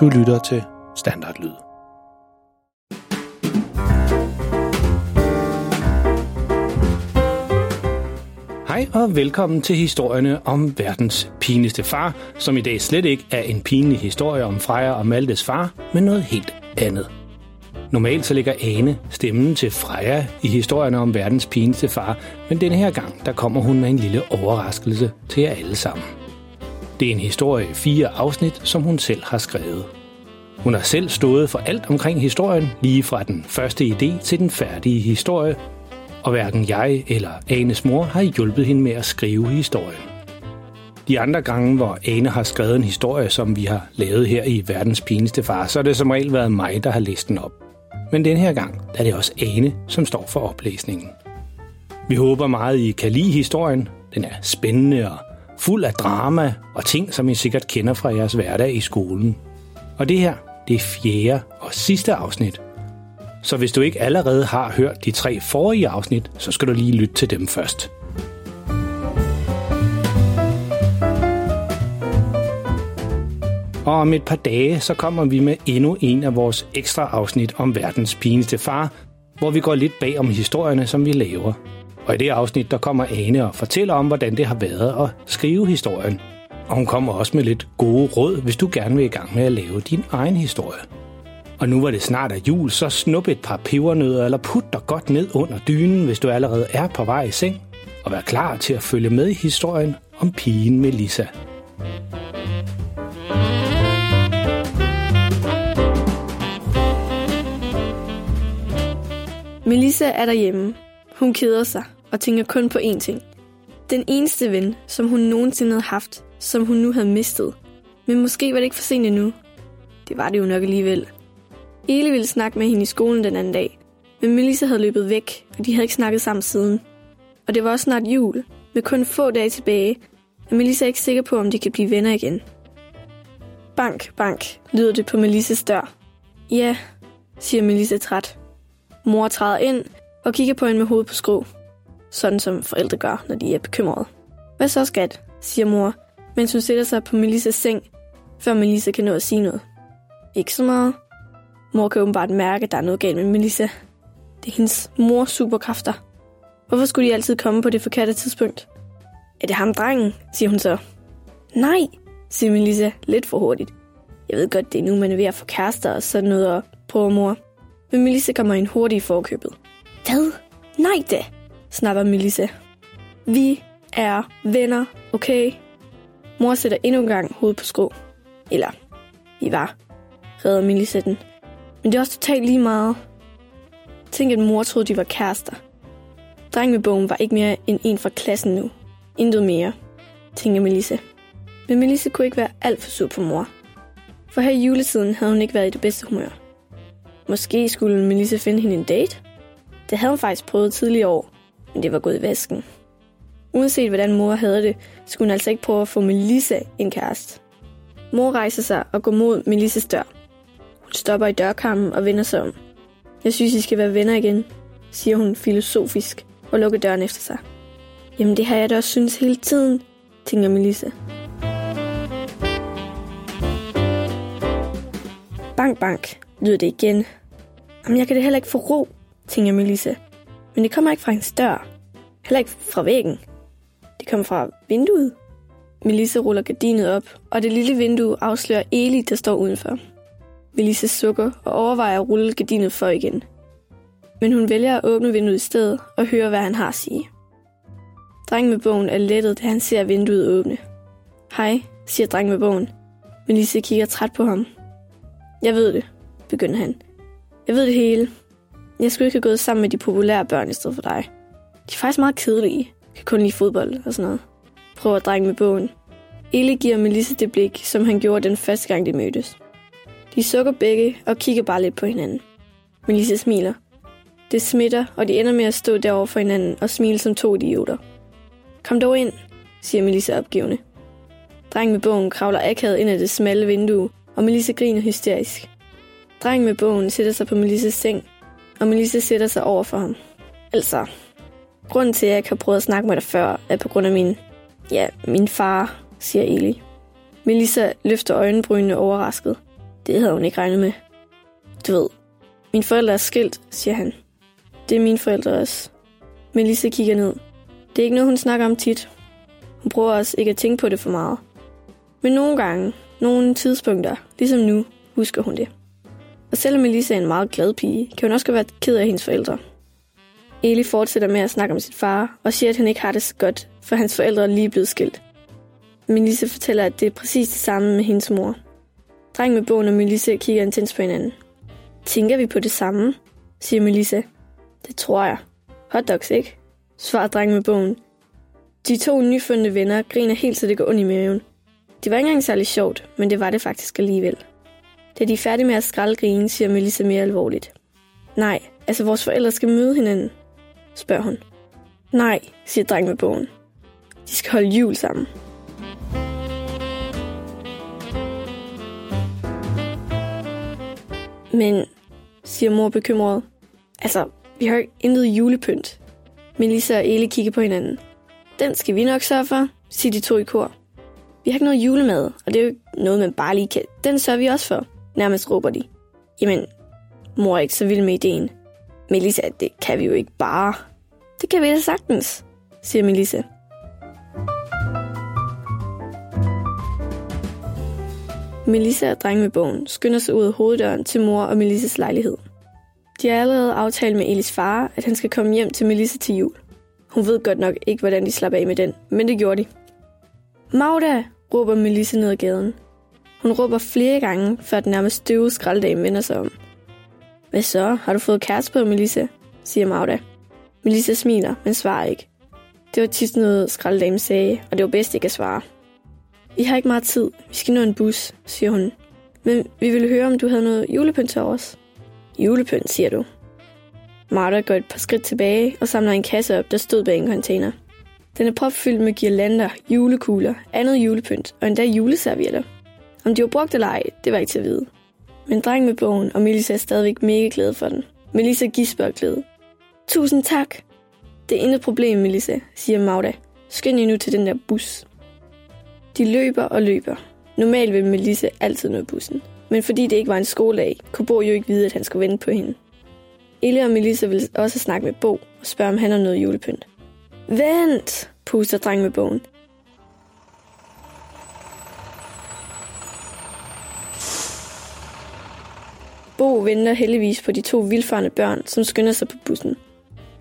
Du lytter til Standardlyd. Hej og velkommen til historierne om verdens pinligste far, som i dag slet ikke er en pinlig historie om Freja og Maltes far, men noget helt andet. Normalt så ligger Ane stemmen til Freja i historierne om verdens pinligste far, men denne her gang, der kommer hun med en lille overraskelse til jer alle sammen. Det er en historie i fire afsnit, som hun selv har skrevet. Hun har selv stået for alt omkring historien, lige fra den første idé til den færdige historie, og hverken jeg eller Anes mor har hjulpet hende med at skrive historien. De andre gange, hvor Ane har skrevet en historie, som vi har lavet her i Verdens Pineste Far, så har det som regel været mig, der har læst den op. Men den her gang er det også Ane, som står for oplæsningen. Vi håber meget, I kan lide historien. Den er spændende og fuld af drama og ting, som I sikkert kender fra jeres hverdag i skolen. Og det her, det er fjerde og sidste afsnit. Så hvis du ikke allerede har hørt de tre forrige afsnit, så skal du lige lytte til dem først. Og om et par dage, så kommer vi med endnu en af vores ekstra afsnit om verdens pinligste far, hvor vi går lidt bag om historierne, som vi laver. Og i det afsnit, der kommer Ane og fortæller om, hvordan det har været at skrive historien. Og hun kommer også med lidt gode råd, hvis du gerne vil i gang med at lave din egen historie. Og nu var det snart af jul, så snup et par pebernødder eller put dig godt ned under dynen, hvis du allerede er på vej i seng. Og vær klar til at følge med i historien om pigen Melissa. Melissa er derhjemme. Hun keder sig og tænker kun på én ting. Den eneste ven, som hun nogensinde havde haft, som hun nu havde mistet. Men måske var det ikke for sent endnu. Det var det jo nok alligevel. Ele ville snakke med hende i skolen den anden dag, men Melissa havde løbet væk, og de havde ikke snakket sammen siden. Og det var også snart jul, med kun få dage tilbage, er Melissa er ikke sikker på, om de kan blive venner igen. Bank, bank, lyder det på Melissas dør. Ja, siger Melissa træt. Mor træder ind og kigger på hende med hovedet på skrå. Sådan som forældre gør, når de er bekymrede. Hvad så, skat? siger mor, mens hun sætter sig på Melissas seng, før Melissa kan nå at sige noget. Ikke så meget. Mor kan åbenbart mærke, at der er noget galt med Melissa. Det er hendes mors superkræfter. Hvorfor skulle de altid komme på det forkerte tidspunkt? Er det ham drengen, siger hun så. Nej, siger Melissa lidt for hurtigt. Jeg ved godt, det er nu, man er ved at få kærester og sådan noget, og prøver mor. Men Melissa kommer ind hurtigt i forkøbet. Hvad? Nej da, snapper Melissa. Vi er venner, okay? Mor sætter endnu en gang hovedet på skrå. Eller, vi var, redder Melissa den. Men det er også totalt lige meget. Tænk, at mor troede, de var kærester. Drengen med bogen var ikke mere end en fra klassen nu. Intet mere, tænker Melissa. Men Melissa kunne ikke være alt for sur på mor. For her i juletiden havde hun ikke været i det bedste humør. Måske skulle Melissa finde hende en date? Det havde hun faktisk prøvet tidligere år, men det var gået i vasken. Uanset hvordan mor havde det, skulle hun altså ikke prøve at få Melissa en kæreste. Mor rejser sig og går mod Melissas dør. Hun stopper i dørkammen og vender sig om. Jeg synes, I skal være venner igen, siger hun filosofisk og lukker døren efter sig. Jamen det har jeg da også synes hele tiden, tænker Melissa. Bank, bank, lyder det igen. Jamen jeg kan det heller ikke få ro, tænker Melissa. Men det kommer ikke fra hendes dør. Heller ikke fra væggen. Det kommer fra vinduet. Melissa ruller gardinet op, og det lille vindue afslører Eli, der står udenfor. Melissa sukker og overvejer at rulle gardinet for igen. Men hun vælger at åbne vinduet i stedet og høre, hvad han har at sige. Drengen med bogen er lettet, da han ser vinduet åbne. Hej, siger drengen med bogen. Melissa kigger træt på ham. Jeg ved det, begynder han. Jeg ved det hele. Jeg skulle ikke have gået sammen med de populære børn i stedet for dig. De er faktisk meget kedelige. Kan kun lide fodbold og sådan noget. Prøver drengen med bogen. Eli giver Melissa det blik, som han gjorde den første gang, de mødtes. De sukker begge og kigger bare lidt på hinanden. Melissa smiler. Det smitter, og de ender med at stå derovre for hinanden og smile som to idioter. Kom dog ind, siger Melissa opgivende. Drengen med bogen kravler akavet ind ad det smalle vindue, og Melissa griner hysterisk. Drengen med bogen sætter sig på Melissas seng, og Melissa sætter sig over for ham. Altså, grunden til, at jeg ikke har prøvet at snakke med dig før, er på grund af min, ja, min far, siger Eli. Melissa løfter øjenbrynene overrasket. Det havde hun ikke regnet med. Du ved, mine forældre er skilt, siger han. Det er mine forældre også. Melissa kigger ned. Det er ikke noget, hun snakker om tit. Hun prøver også ikke at tænke på det for meget. Men nogle gange, nogle tidspunkter, ligesom nu, husker hun det. Og selvom Elisa er en meget glad pige, kan hun også være ked af hendes forældre. Eli fortsætter med at snakke om sit far, og siger, at han ikke har det så godt, for hans forældre er lige blevet skilt. Melissa fortæller, at det er præcis det samme med hendes mor. Dreng med bogen og Melissa kigger intens på hinanden. Tænker vi på det samme? siger Melissa. Det tror jeg. Hotdogs, ikke? svarer drengen med bogen. De to nyfundne venner griner helt, så det går ondt i maven. Det var ikke engang særlig sjovt, men det var det faktisk alligevel. Da de er færdige med at skralde grine, siger Melissa mere alvorligt. Nej, altså vores forældre skal møde hinanden, spørger hun. Nej, siger drengen med bogen. De skal holde jul sammen. Men, siger mor bekymret. Altså, vi har jo intet julepynt. Melissa og Eli kigger på hinanden. Den skal vi nok sørge for, siger de to i kor. Vi har ikke noget julemad, og det er jo ikke noget, man bare lige kan. Den sørger vi også for, nærmest råber de. Jamen, mor er ikke så vild med ideen. Melissa, det kan vi jo ikke bare. Det kan vi da sagtens, siger Melissa. Melissa og drengen med bogen skynder sig ud af hoveddøren til mor og Melissas lejlighed. De har allerede aftalt med Elis far, at han skal komme hjem til Melissa til jul. Hun ved godt nok ikke, hvordan de slapper af med den, men det gjorde de. Magda, råber Melissa ned ad gaden. Hun råber flere gange, før den nærmest døve skraldedame vender sig om. Hvad så? Har du fået kæreste på, Melissa? siger Magda. Melissa smiler, men svarer ikke. Det var tit noget, skraldedamen sagde, og det var bedst ikke at svare. Vi har ikke meget tid. Vi skal nå en bus, siger hun. Men vi ville høre, om du havde noget julepynt til os. Julepynt, siger du. Martha går et par skridt tilbage og samler en kasse op, der stod bag en container. Den er propfyldt med girlander, julekugler, andet julepynt og endda juleservietter. Om de var brugt eller ej, det var ikke til at vide. Men dreng med bogen og Melissa er stadigvæk mega glad for den. Melissa gisper og glæde. Tusind tak. Det er intet problem, Melissa, siger Magda. Skynd jer nu til den der bus. De løber og løber. Normalt vil Melissa altid nå bussen. Men fordi det ikke var en skoledag, kunne Bo jo ikke vide, at han skulle vente på hende. Elle og Melissa vil også snakke med Bo og spørge, om han har noget julepynt. Vent, puster drengen med bogen. Bo venter heldigvis på de to vildfarne børn, som skynder sig på bussen.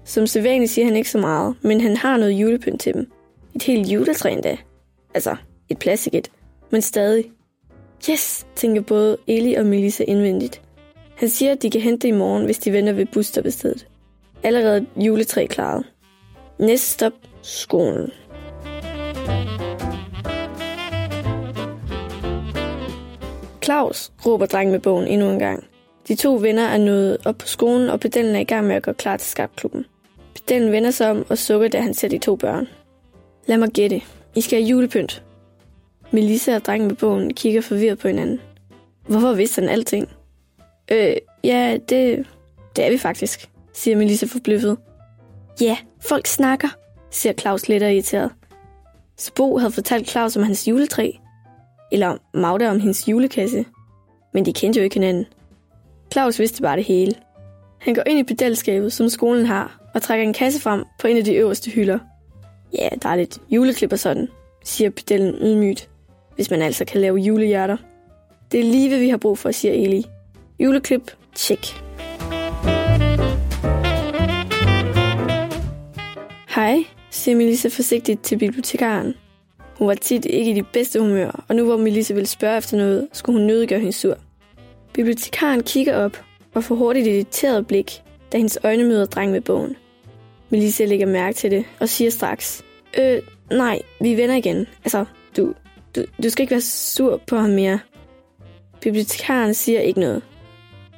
Som sædvanligt siger han ikke så meget, men han har noget julepynt til dem. Et helt juletræ endda. Altså, et plastiket. Men stadig. Yes, tænker både Eli og Melissa indvendigt. Han siger, at de kan hente det i morgen, hvis de venter ved busstoppestedet. Allerede juletræ klaret. Næste stop, skolen. Claus, råber drengen med bogen endnu en gang. De to venner er nået op på skolen, og pedellen er i gang med at gå klar til skabklubben. Pedellen vender sig om og sukker, da han ser de to børn. Lad mig gætte. I skal have julepynt. Melissa og drengen med bogen kigger forvirret på hinanden. Hvorfor vidste han alting? Øh, ja, det, det er vi faktisk, siger Melissa forbløffet. Ja, folk snakker, siger Claus lidt irriteret. Så Bo havde fortalt Claus om hans juletræ, eller Magda om hendes julekasse. Men de kendte jo ikke hinanden. Claus vidste bare det hele. Han går ind i pedelskabet, som skolen har, og trækker en kasse frem på en af de øverste hylder. Ja, der er lidt juleklip og sådan, siger pedellen ydmygt, hvis man altså kan lave julehjerter. Det er lige, hvad vi har brug for, siger Eli. Juleklip, tjek. Hej, siger Melissa forsigtigt til bibliotekaren. Hun var tit ikke i de bedste humør, og nu hvor Melissa ville spørge efter noget, skulle hun nødiggøre hende sur. Bibliotekaren kigger op og får hurtigt et irriteret blik, da hendes øjne møder dreng med bogen. Melissa lægger mærke til det og siger straks, Øh, nej, vi vender igen. Altså, du, du, du skal ikke være sur på ham mere. Bibliotekaren siger ikke noget.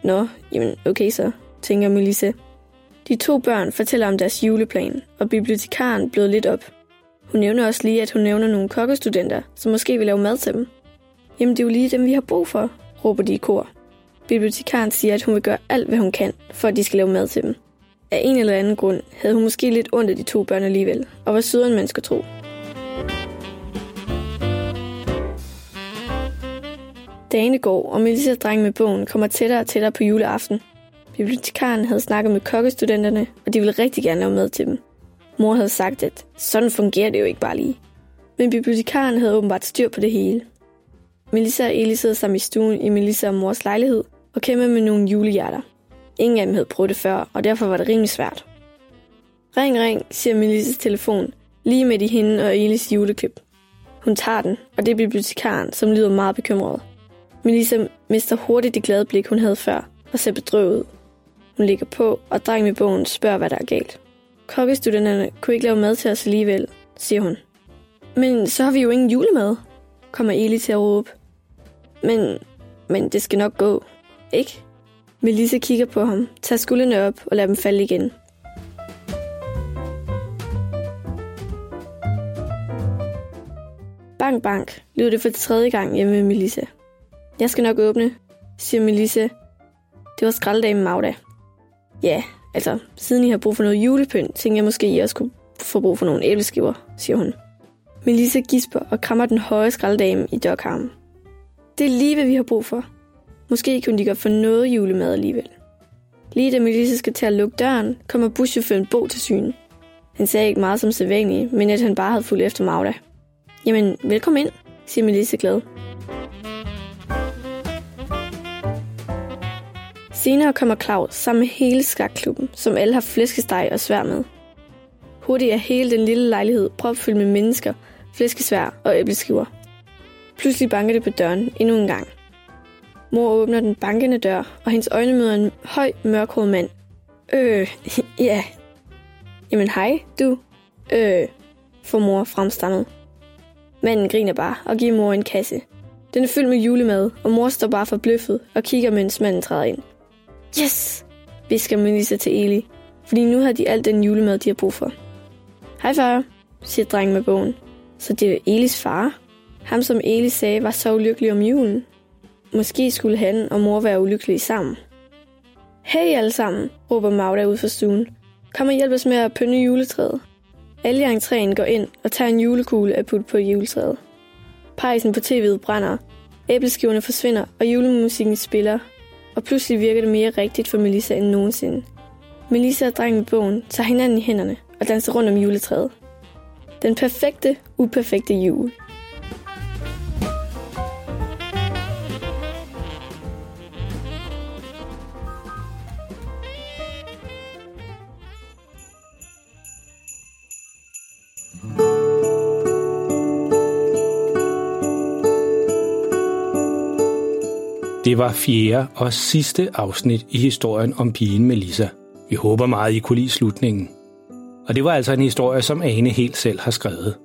Nå, jamen okay så, tænker Melissa. De to børn fortæller om deres juleplan, og bibliotekaren bløder lidt op. Hun nævner også lige, at hun nævner nogle kokkestudenter, som måske vil lave mad til dem. Jamen det er jo lige dem, vi har brug for, råber de i kor. Bibliotekaren siger, at hun vil gøre alt, hvad hun kan, for at de skal lave mad til dem. Af en eller anden grund havde hun måske lidt ondt af de to børn alligevel, og var sødere end man skulle tro. Dagene går, og Melissa dreng med bogen kommer tættere og tættere på juleaften. Bibliotekaren havde snakket med kokkestudenterne, og de ville rigtig gerne lave mad til dem. Mor havde sagt, at sådan fungerer det jo ikke bare lige. Men bibliotekaren havde åbenbart styr på det hele. Melissa og Eli sidder sammen i stuen i Melissa og mors lejlighed og kæmpe med nogle julehjerter. Ingen af dem havde prøvet det før, og derfor var det rimelig svært. Ring, ring, siger Melissas telefon, lige midt i hende og Elis juleklip. Hun tager den, og det er bibliotekaren, som lyder meget bekymret. Melissa mister hurtigt det glade blik, hun havde før, og ser bedrøvet ud. Hun ligger på, og drengen med bogen spørger, hvad der er galt. Kokkestudenterne kunne ikke lave mad til os alligevel, siger hun. Men så har vi jo ingen julemad, kommer Eli til at råbe. Men, men det skal nok gå, ikke? Melissa kigger på ham, tager skuldrene op og lader dem falde igen. Bank, bank, lyder det for tredje gang hjemme med Melissa. Jeg skal nok åbne, siger Melissa. Det var skraldedame Magda. Ja, altså, siden I har brug for noget julepynt, tænker jeg måske, at I også kunne få brug for nogle æbleskiver, siger hun. Melissa gisper og krammer den høje skraldedame i dørkarmen. Det er lige, hvad vi har brug for. Måske kunne de godt få noget julemad alligevel. Lige da Melissa skal til at lukke døren, kommer buschaufføren Bo til syne. Han sagde ikke meget som sædvanligt, men at han bare havde fulgt efter Magda. Jamen, velkommen ind, siger Melissa glad. Senere kommer Claus sammen med hele skakklubben, som alle har flæskesteg og svær med. Hurtigt er hele den lille lejlighed propfyldt med mennesker, flæskesvær og æbleskiver. Pludselig banker det på døren endnu en gang. Mor åbner den bankende dør, og hendes øjne møder en høj, mørkhåret mand. Øh, ja. Jamen hej, du. Øh, får mor fremstammet. Manden griner bare og giver mor en kasse. Den er fyldt med julemad, og mor står bare forbløffet og kigger, mens manden træder ind. Yes, visker Melissa til Eli, fordi nu har de alt den julemad, de har brug for. Hej far, siger drengen med bogen. Så det er Elis far? Ham, som Eli sagde, var så ulykkelig om julen. Måske skulle han og mor være ulykkelige sammen. Hey alle sammen, råber Magda ud fra stuen. Kom og hjælp os med at pynte juletræet. Alle i entréen går ind og tager en julekugle at putte på juletræet. Pejsen på tv'et brænder, æbleskiverne forsvinder, og julemusikken spiller, og pludselig virker det mere rigtigt for Melissa end nogensinde. Melissa og drengen i bogen tager hinanden i hænderne og danser rundt om juletræet. Den perfekte, uperfekte jul. Det var fjerde og sidste afsnit i historien om pigen Melissa. Vi håber meget, I kunne lide slutningen. Og det var altså en historie, som Ane helt selv har skrevet.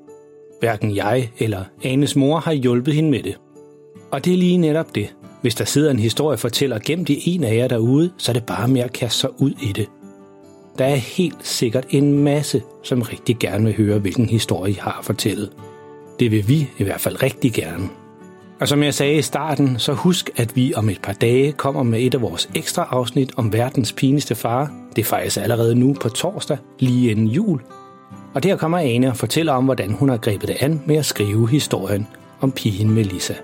Hverken jeg eller Anes mor har hjulpet hende med det. Og det er lige netop det. Hvis der sidder en historiefortæller gemt i en af jer derude, så er det bare med at kaste sig ud i det. Der er helt sikkert en masse, som rigtig gerne vil høre, hvilken historie I har at fortælle. Det vil vi i hvert fald rigtig gerne. Og som jeg sagde i starten, så husk, at vi om et par dage kommer med et af vores ekstra afsnit om verdens pinligste far. Det er faktisk allerede nu på torsdag, lige inden jul. Og der kommer Ane og fortæller om, hvordan hun har grebet det an med at skrive historien om pigen Melissa.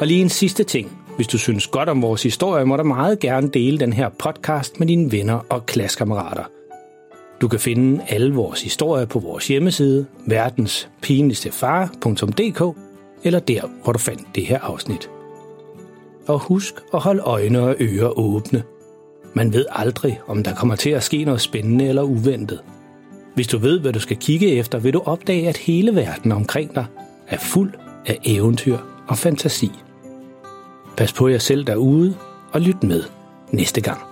Og lige en sidste ting. Hvis du synes godt om vores historie, må du meget gerne dele den her podcast med dine venner og klassekammerater – du kan finde alle vores historier på vores hjemmeside, verdenspinligstefar.dk, eller der, hvor du fandt det her afsnit. Og husk at holde øjne og ører åbne. Man ved aldrig, om der kommer til at ske noget spændende eller uventet. Hvis du ved, hvad du skal kigge efter, vil du opdage, at hele verden omkring dig er fuld af eventyr og fantasi. Pas på jer selv derude og lyt med næste gang.